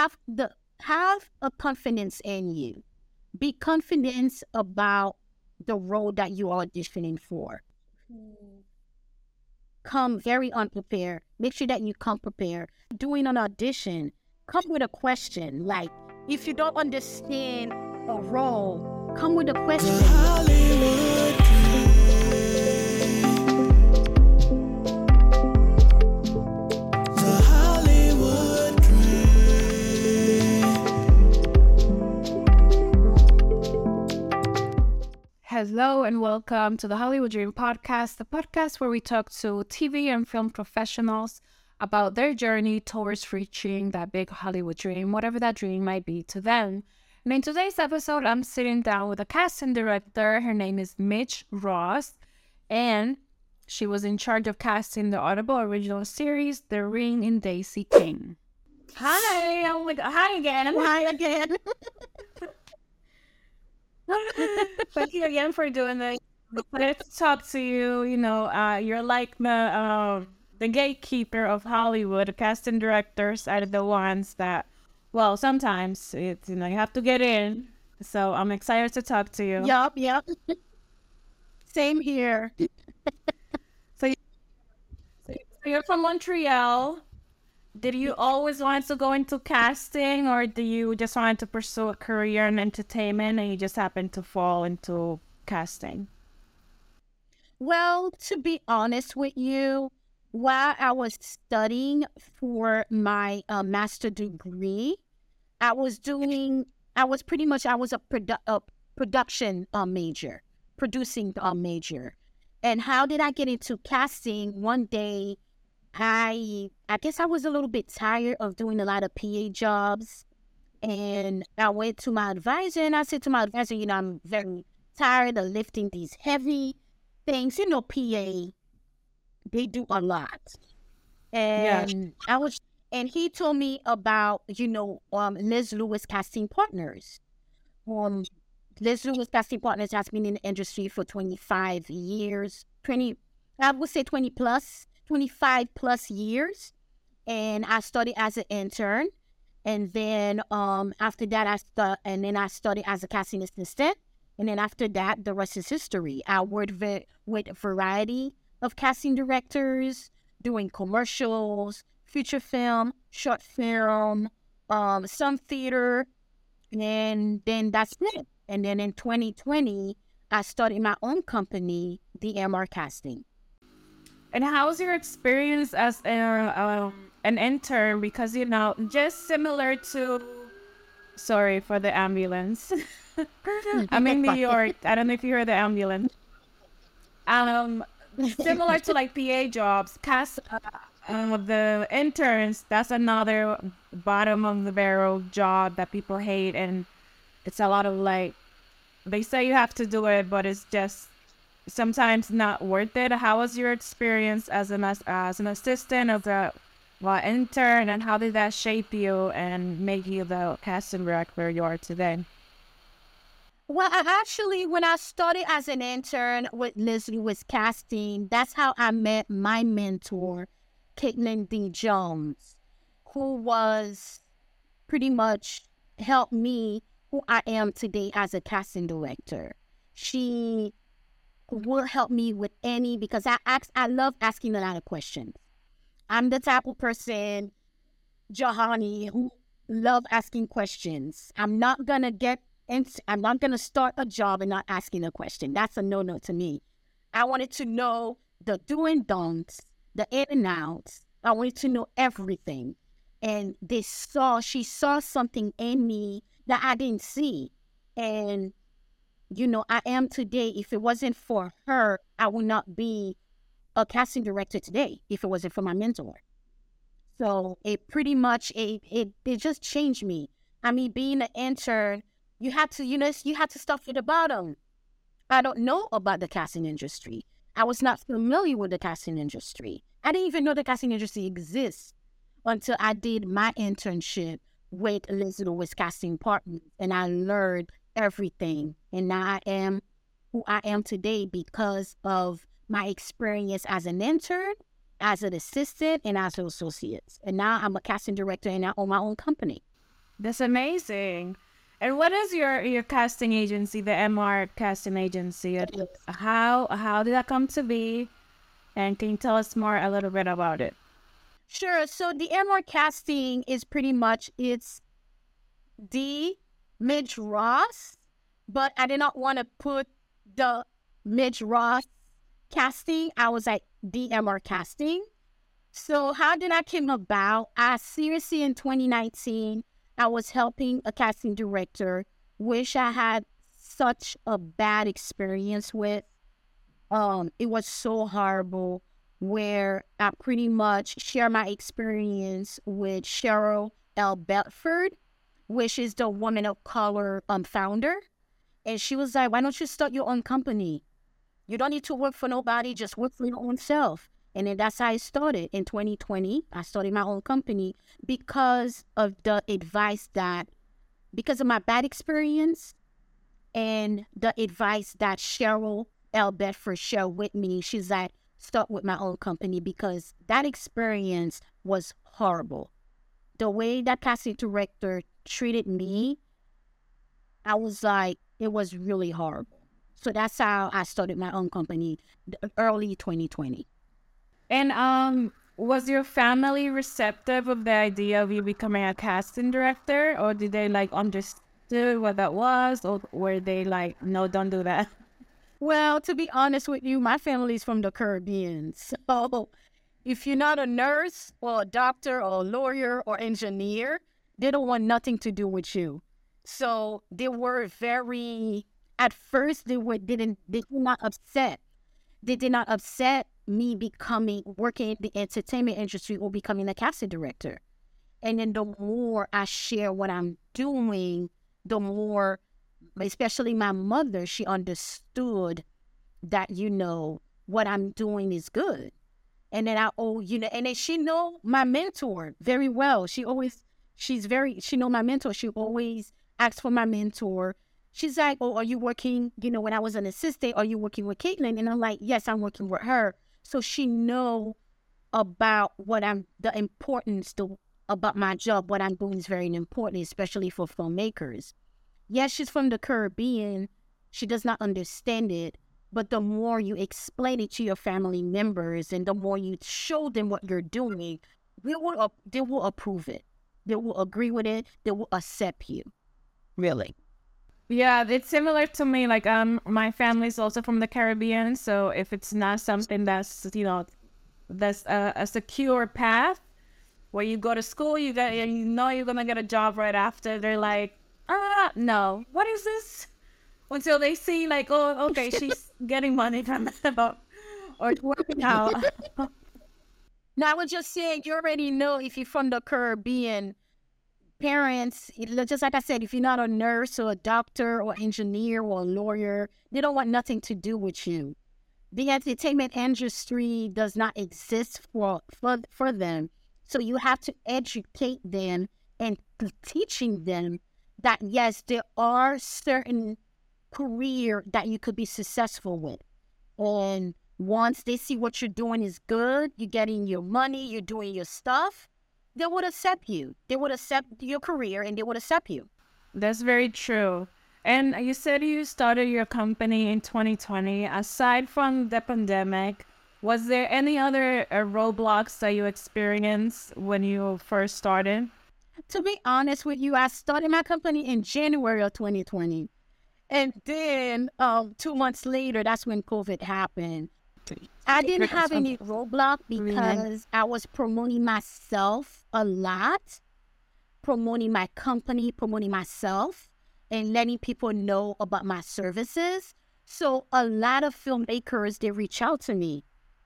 have the have a confidence in you. Be confident about the role that you are auditioning for. Come very unprepared. Make sure that you come prepared. Doing an audition, come with a question. Like, if you don't understand a role, come with a question. Hello and welcome to the Hollywood Dream Podcast, the podcast where we talk to TV and film professionals about their journey towards reaching that big Hollywood dream, whatever that dream might be to them. And in today's episode, I'm sitting down with a casting director. Her name is Medge Ross, and she was in charge of casting the Audible original series, The Ring in Daisy King. Hi, oh my God. hi again. Hi again. Thank you again for doing this. Let's talk to you. You know, uh, you're like the uh, the gatekeeper of Hollywood. Casting directors are the ones that, well, sometimes it's you know you have to get in. So I'm excited to talk to you. yup, yup. Same here. So, you, so you're from Montreal. Did you always want to go into casting, or do you just want to pursue a career in entertainment and you just happened to fall into casting? Well, to be honest with you, while I was studying for my uh, master degree, I was doing, I was pretty much, I was a, produ- a production uh, major, producing uh, major. And how did I get into casting? One day, I, I guess I was a little bit tired of doing a lot of PA jobs. And I went to my advisor and I said to my advisor, you know, I'm very tired of lifting these heavy things. You know, PA, they do a lot. And I was, and he told me about, you know, um, Liz Lewis Casting Partners. Um, Liz Lewis Casting Partners has been in the industry for 25 years, 20, I would say 20 plus, 25 plus years. And I studied as an intern. And then um, after that, I stu- and then I studied as a casting assistant. And then after that, the rest is history. I worked with, with a variety of casting directors, doing commercials, feature film, short film, um, some theater, and then that's it. And then in 2020, I started my own company, the MR Casting. And how's your experience as a, um, an intern? Because, you know, just similar to, sorry for the ambulance. I'm in New York. I don't know if you heard the ambulance. Um, similar to like PA jobs, cast uh, uh, the interns. That's another bottom of the barrel job that people hate, and it's a lot of like they say you have to do it, but it's just sometimes not worth it. How was your experience as an as, as an assistant of the well, intern, and how did that shape you and make you the casting director you are today? Well, actually, when I started as an intern with Liz Lewis Casting, that's how I met my mentor, Caitlin D. Jones, who was pretty much helped me who I am today as a casting director. She will help me with any because I ask I love asking a lot of questions. I'm the type of person, Johanny, who love asking questions. I'm not gonna get I'm not gonna start a job and not asking a question. That's a no no to me. I wanted to know the do and don'ts, the in and outs. I wanted to know everything. And they saw she saw something in me that I didn't see. And you know, I am today. If it wasn't for her, I would not be a casting director today if it wasn't for my mentor. So it pretty much it it, it just changed me. I mean, being an intern, you had to, you know, you had to start at the bottom. I don't know about the casting industry. I was not familiar with the casting industry. I didn't even know the casting industry exists until I did my internship with Liz Lewis Casting Partners, and I learned everything. And now I am who I am today because of my experience as an intern, as an assistant, and as an associate. And now I'm a casting director and I own my own company. That's amazing. And what is your your casting agency, the MR casting agency? How how did that come to be? And can you tell us more a little bit about it? Sure. So the MR casting is pretty much it's the Medge Ross, but I did not want to put the Medge Ross casting. I was at the MR casting. So how did I came about? I seriously in 2019, I was helping a casting director, which I had such a bad experience with. Um, it was so horrible where I pretty much share my experience with Cheryl L. Bedford, which is the woman of color um founder. And she was like, Why don't you start your own company? You don't need to work for nobody, just work for your own self. And then that's how I started in 2020. I started my own company because of the advice that, because of my bad experience and the advice that Cheryl L. Bedford shared with me. She's like, start with my own company because that experience was horrible. The way that casting director treated me, I was like, it was really horrible. So that's how I started my own company early 2020. And um was your family receptive of the idea of you becoming a casting director or did they like understood what that was or were they like no don't do that? Well, to be honest with you, my family's from the Caribbean. So if you're not a nurse or a doctor or a lawyer or engineer, they don't want nothing to do with you. So they were very at first they were didn't they were not upset. They did not upset me becoming working in the entertainment industry or becoming a casting director. And then the more I share what I'm doing, the more especially my mother, she understood that, you know, what I'm doing is good. And then I oh, you know, and then she know my mentor very well. She always she's very she know my mentor. She always asks for my mentor she's like, Oh, are you working? You know, when I was an assistant, are you working with Caitlin? And I'm like, Yes, I'm working with her. So she know about what I'm the importance to about my job, what I'm doing is very important, especially for filmmakers. Yes, she's from the Caribbean. She does not understand it. But the more you explain it to your family members and the more you show them what you're doing, they will, they will approve it. They will agree with it. They will accept you. Really. Yeah, it's similar to me. Like, um, my family's also from the Caribbean, so if it's not something that's you know, that's a, a secure path where you go to school, you get you know you're gonna get a job right after. They're like, ah, no, what is this? Until they see like, oh, okay, she's getting money from it, or working out. now I was just saying, you already know if you're from the Caribbean parents, just like I said, if you're not a nurse or a doctor or engineer or a lawyer, they don't want nothing to do with you. The entertainment industry does not exist for, for, for them. So you have to educate them and teaching them that yes, there are certain career that you could be successful with. And once they see what you're doing is good, you're getting your money, you're doing your stuff, they would accept you. They would accept your career and they would accept you. That's very true. And you said you started your company in 2020. Aside from the pandemic, was there any other uh, roadblocks that you experienced when you first started? To be honest with you, I started my company in January of 2020. And then um, two months later, that's when COVID happened. I didn't have any roadblock because I was promoting myself a lot, promoting my company, promoting myself, and letting people know about my services. So a lot of filmmakers they reach out to me,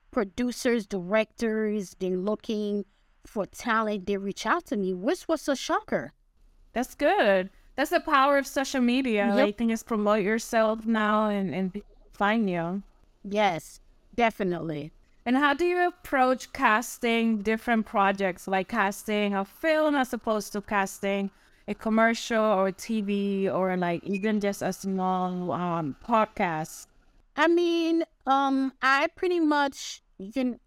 producers, directors, they're looking for talent. They reach out to me, which was a shocker. That's good. That's the power of social media. Yep. Like, you can just promote yourself now and, and find you. Yes. Definitely. And how do you approach casting different projects, like casting a film as opposed to casting a commercial or TV or like even just a small um, podcast? I mean, um, I pretty much you can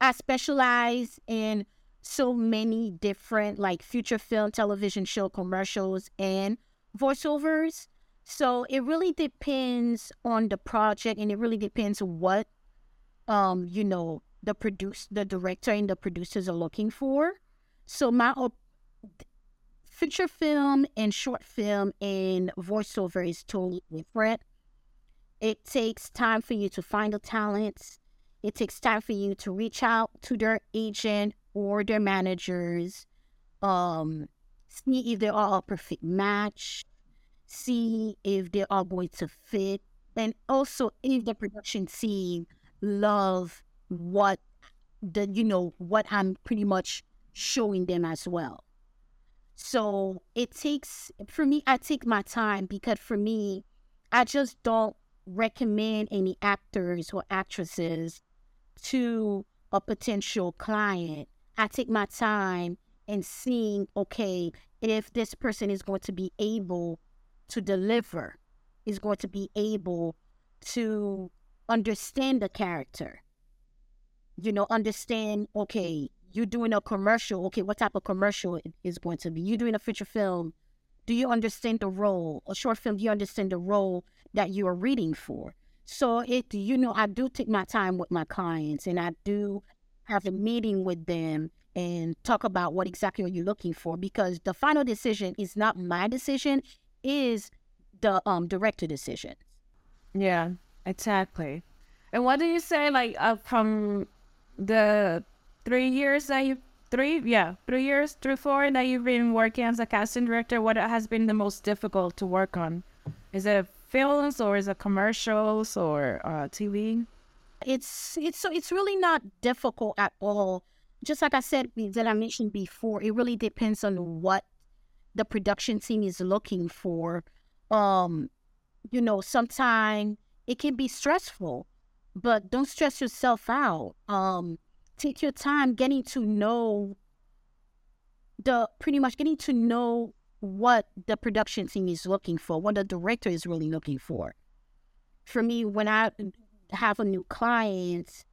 I specialize in so many different like feature film, television show commercials, and voiceovers. So it really depends on the project, and it really depends what, um, you know, the produce, the director, and the producers are looking for. So my op- feature film and short film and voiceover is totally different. It takes time for you to find the talents. It takes time for you to reach out to their agent or their managers, um, see if they are a perfect match, see if they are going to fit, and also if the production team love what the you know what I'm pretty much showing them as well. So it takes for me, I take my time because for me, I just don't recommend any actors or actresses to a potential client. I take my time and seeing, okay, if this person is going to be able to deliver, is going to be able to understand the character. You know, understand, okay, you're doing a commercial. Okay, what type of commercial is going to be? You're doing a feature film. Do you understand the role? A short film, do you understand the role that you are reading for? So it, you know, I do take my time with my clients and I do have a meeting with them and talk about what exactly are you looking for because the final decision is not my decision, is the um director decision. Yeah, exactly. And what do you say like uh, from the three years that you three yeah three years three four that you've been working as a casting director what has been the most difficult to work on is it films or is it commercials or uh, tv it's it's so it's really not difficult at all. Just like i said that i mentioned before it really depends on what the production team is looking for. Um you know sometimes it can be stressful but don't stress yourself out. Um take your time getting to know the pretty much getting to know what the production team is looking for, what the director is really looking for. For me, when I have a new client,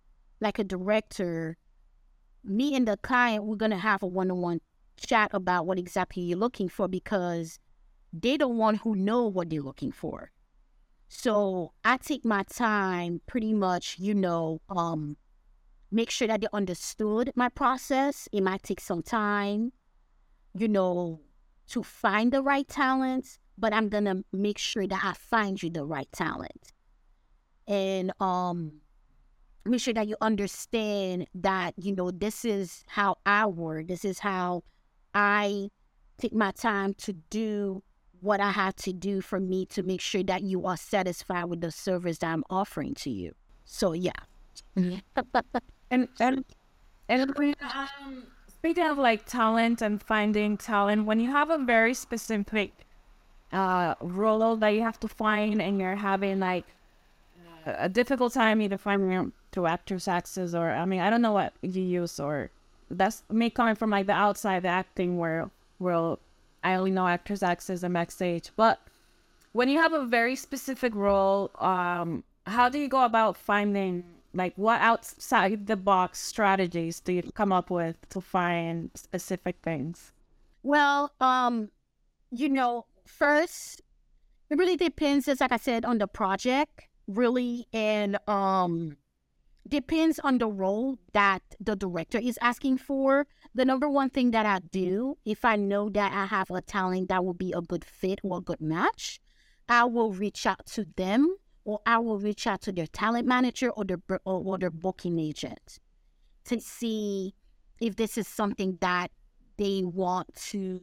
like a director, me and the client, we're gonna have a one-on-one chat about what exactly you're looking for because they're the one who know what they're looking for. So I take my time pretty much, you know, um, make sure that they understood my process. It might take some time, you know, to find the right talent, but I'm gonna make sure that I find you the right talent. And um make sure that you understand that, you know, this is how I work. This is how I take my time to do what I have to do for me to make sure that you are satisfied with the service that I'm offering to you. So yeah. And and and um, speaking of like talent and finding talent, when you have a very specific uh, role that you have to find, and you're having like a difficult time either finding through actors access or I mean I don't know what you use or that's me coming from like the outside acting world world. I only know actors access and backstage. But when you have a very specific role um how do you go about finding like what outside the box strategies do you come up with to find specific things? Well um you know first it really depends just like i said on the project really and um depends on the role that the director is asking for. The number one thing that i do if i know that i have a talent that will be a good fit or a good match i will reach out to them or I will reach out to their talent manager or their or, or their booking agent to see if this is something that they want to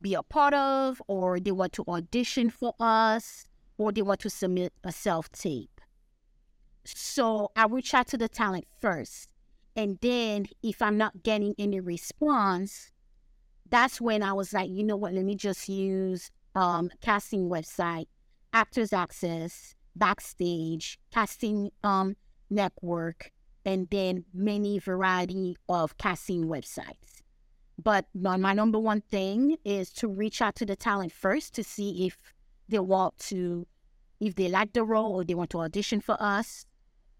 be a part of, or they want to audition for us, or they want to submit a self tape. So I reach out to the talent first. And then if I'm not getting any response, that's when I was like, you know what, let me just use um casting website, Actors Access, backstage, casting um, network, and then many variety of casting websites. But my, my number one thing is to reach out to the talent first to see if they want to, if they like the role or they want to audition for us.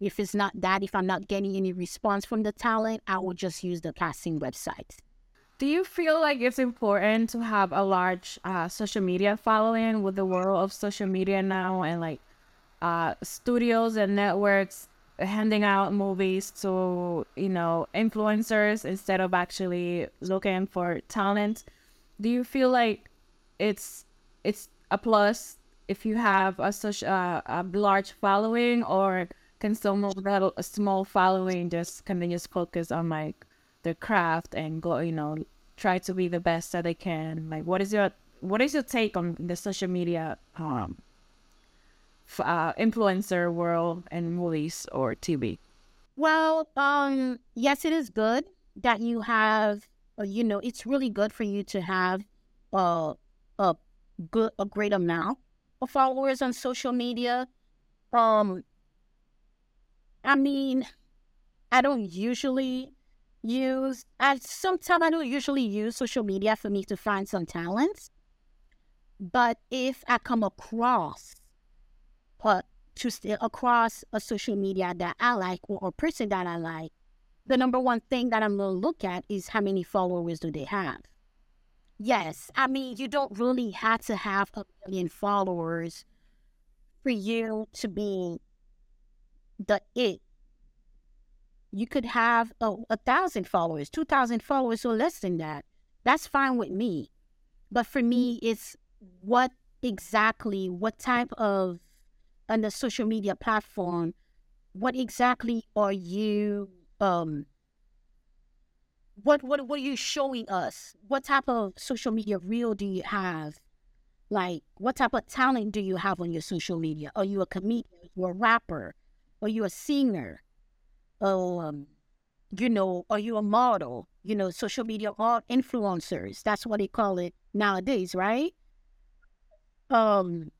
If it's not that, if I'm not getting any response from the talent, I will just use the casting website. Do you feel like it's important to have a large uh, social media following with the world of social media now and like uh, studios and networks handing out movies to you know influencers instead of actually looking for talent? Do you feel like it's it's a plus if you have a such uh, a large following, or can someone with a small following just kind of just focus on like their craft and go, you know, try to be the best that they can? Like, what is your what is your take on the social media um, uh, influencer world and movies or TV? Well, um, yes, it is good that you have. Uh, you know, it's really good for you to have uh, a good, a great amount of followers on social media. Um, I mean, I don't usually use. I sometimes I don't usually use social media for me to find some talents. But if I come across, but to stay across a social media that I like or a person that I like, the number one thing that I'm gonna look at is how many followers do they have. Yes, I mean, you don't really have to have a million followers for you to be the it. You could have a, a thousand followers, two thousand followers, or less than that. That's fine with me. But for me, mm. it's what exactly, what type of on the social media platform, what exactly are you um what what what are you showing us? What type of social media reel do you have? Like, what type of talent do you have on your social media? Are you a comedian? Are you a rapper? Are you a singer? Um, you know, are you a model? You know, social media art influencers. That's what they call it nowadays, right? Um,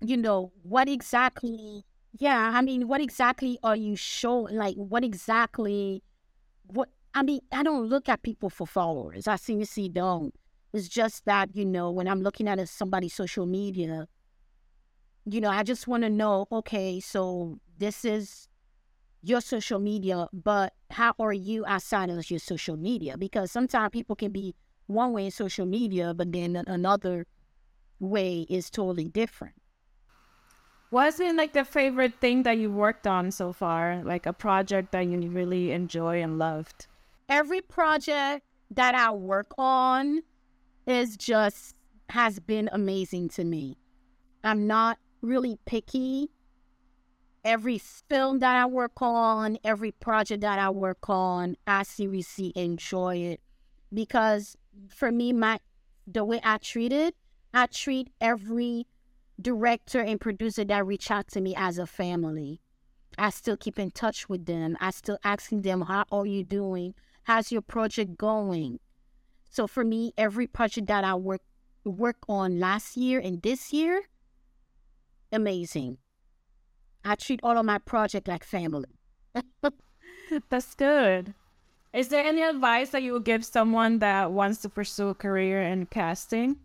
you know, what exactly? Yeah, I mean, what exactly are you showing? Like, what exactly? What I mean, I don't look at people for followers. I seriously don't. It's just that, you know, when I'm looking at somebody's social media, you know, I just want to know, okay, so this is your social media, but how are you outside of your social media? Because sometimes people can be one way in social media, but then another way is totally different. What's been like the favorite thing that you worked on so far? Like a project that you really enjoy and loved? Every project that I work on is just has been amazing to me. I'm not really picky. Every film that I work on, every project that I work on, I seriously enjoy it because for me, my the way I treat it, I treat every director and producer that reach out to me as a family. I still keep in touch with them. I still asking them, "How are you doing? How's your project going? So for me, every project that I work work on last year and this year, amazing. I treat all of my project like family. That's good. Is there any advice that you would give someone that wants to pursue a career in casting?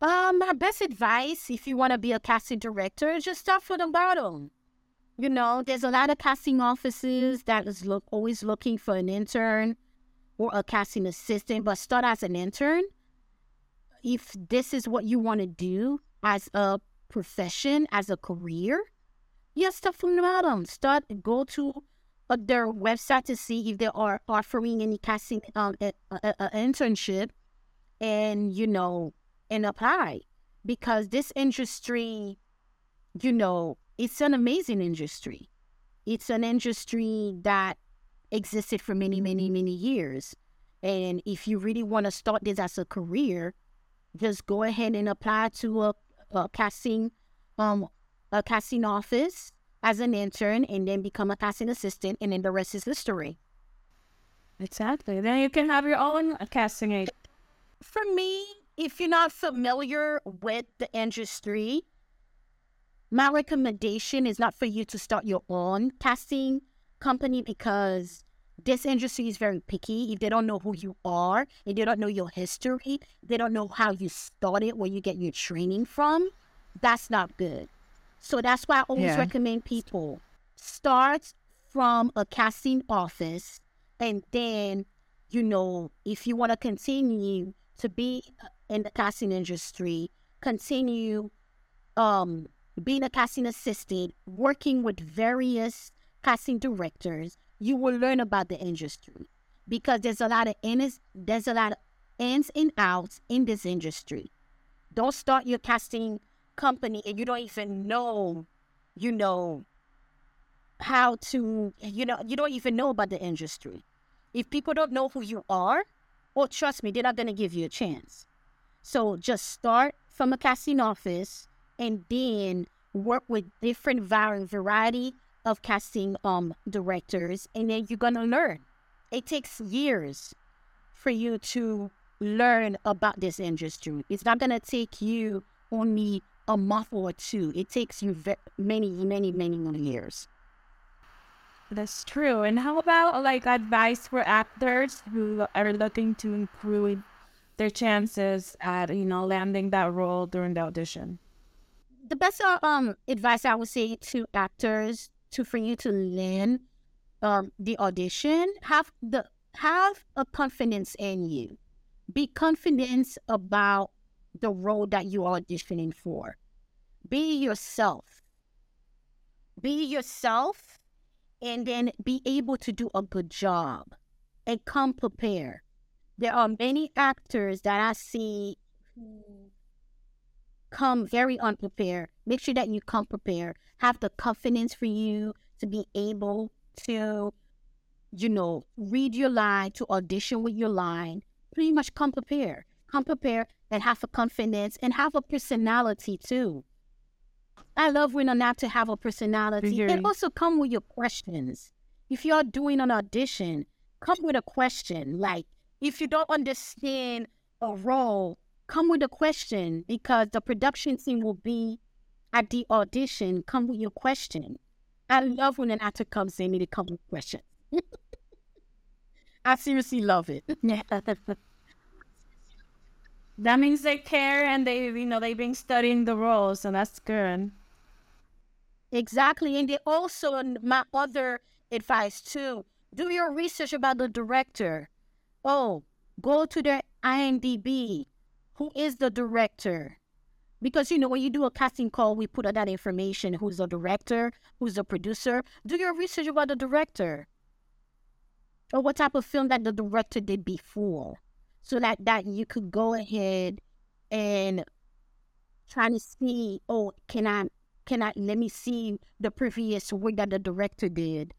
Um, my best advice, if you want to be a casting director, just start from the bottom. You know, there's a lot of casting offices that is look always looking for an intern or a casting assistant, but start as an intern. If this is what you want to do as a profession, as a career, yes, start from the bottom. Start, go to uh, their website to see if they are offering any casting um, internship and, you know, and apply. Because this industry, you know, it's an amazing industry. It's an industry that existed for many, many, many years. And if you really want to start this as a career, just go ahead and apply to a, a casting um a casting office as an intern and then become a casting assistant and then the rest is history. Exactly. Then you can have your own casting agent. For me, if you're not familiar with the industry, my recommendation is not for you to start your own casting company because this industry is very picky. If they don't know who you are, if they don't know your history, they don't know how you started, where you get your training from, that's not good. So that's why I always yeah. recommend people start from a casting office and then you know if you want to continue to be in the casting industry continue um being a casting assistant working with various casting directors you will learn about the industry because there's a lot of ins there's a lot of ins and outs in this industry. Don't start your casting company and you don't even know you know how to you know you don't even know about the industry. If people don't know who you are well trust me they're not going to give you a chance. So just start from a casting office and then work with different variety of casting um directors and then you're to learn it takes years for you to learn about this industry it's not to take you only a month or two it takes you ve- many many many many years That's true. And how about like advice for actors who are looking to improve their chances at you know landing that role during the audition? the best uh, um advice I would say to actors to for you to learn um the audition have the have a confidence in you. Be confident about the role that you are auditioning for. Be yourself. Be yourself and then be able to do a good job and come prepared. There are many actors that I see who come very unprepared. Make sure that you come prepared. Have the confidence for you to be able to, you know, read your line, to audition with your line. Pretty much come prepared. Come prepared and have a confidence and have a personality too. I love when an actor have a personality and also come with your questions. If you're doing an audition, come with a question. Like if you don't understand a role, come with a question because the production team will be at the audition. Come with your question. I love when an actor comes in and they come with questions. I seriously love it. Yeah. That means they care and they you know they've been studying the roles, so that's good. Exactly. And they also, my other advice too, do your research about the director. Oh, go to their IMDb. Who is the director? Because, you know, when you do a casting call, we put out that information who's the director, who's the producer. Do your research about the director. Or what type of film that the director did before. So that, that you could go ahead and try to see, oh, can I can I let me see the previous work that the director did?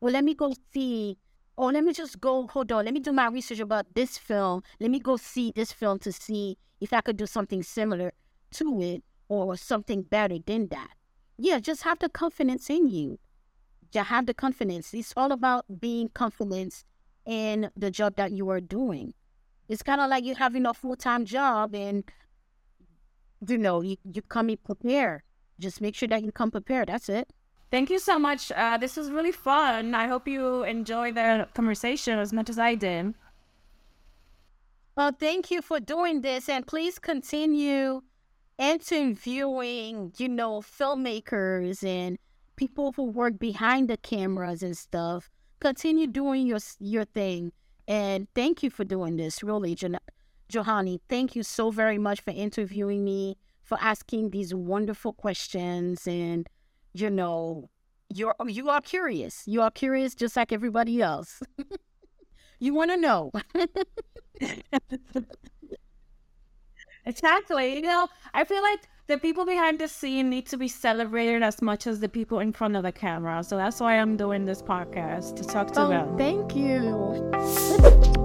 Well, let me go see. Or let me just go. Hold on. Let me do my research about this film. Let me go see this film to see if I could do something similar to it or something better than that. Yeah, just have the confidence in you. Just have the confidence. It's all about being confident in the job that you are doing. It's kind of like you having a full time job and you know you you come in prepared just make sure that you come prepared. That's it. Thank you so much. Uh, this was really fun. I hope you enjoy the conversation as much as I did. Well, thank you for doing this, and please continue interviewing, you know, filmmakers and people who work behind the cameras and stuff. Continue doing your your thing, and thank you for doing this. Really, jo- Johanny, thank you so very much for interviewing me, for asking these wonderful questions, and you know, you're oh, you are curious. You are curious just like everybody else. you want to know. Exactly. You know, I feel like the people behind the scene need to be celebrated as much as the people in front of the camera. So that's why I'm doing this podcast to talk to Oh, them. thank you.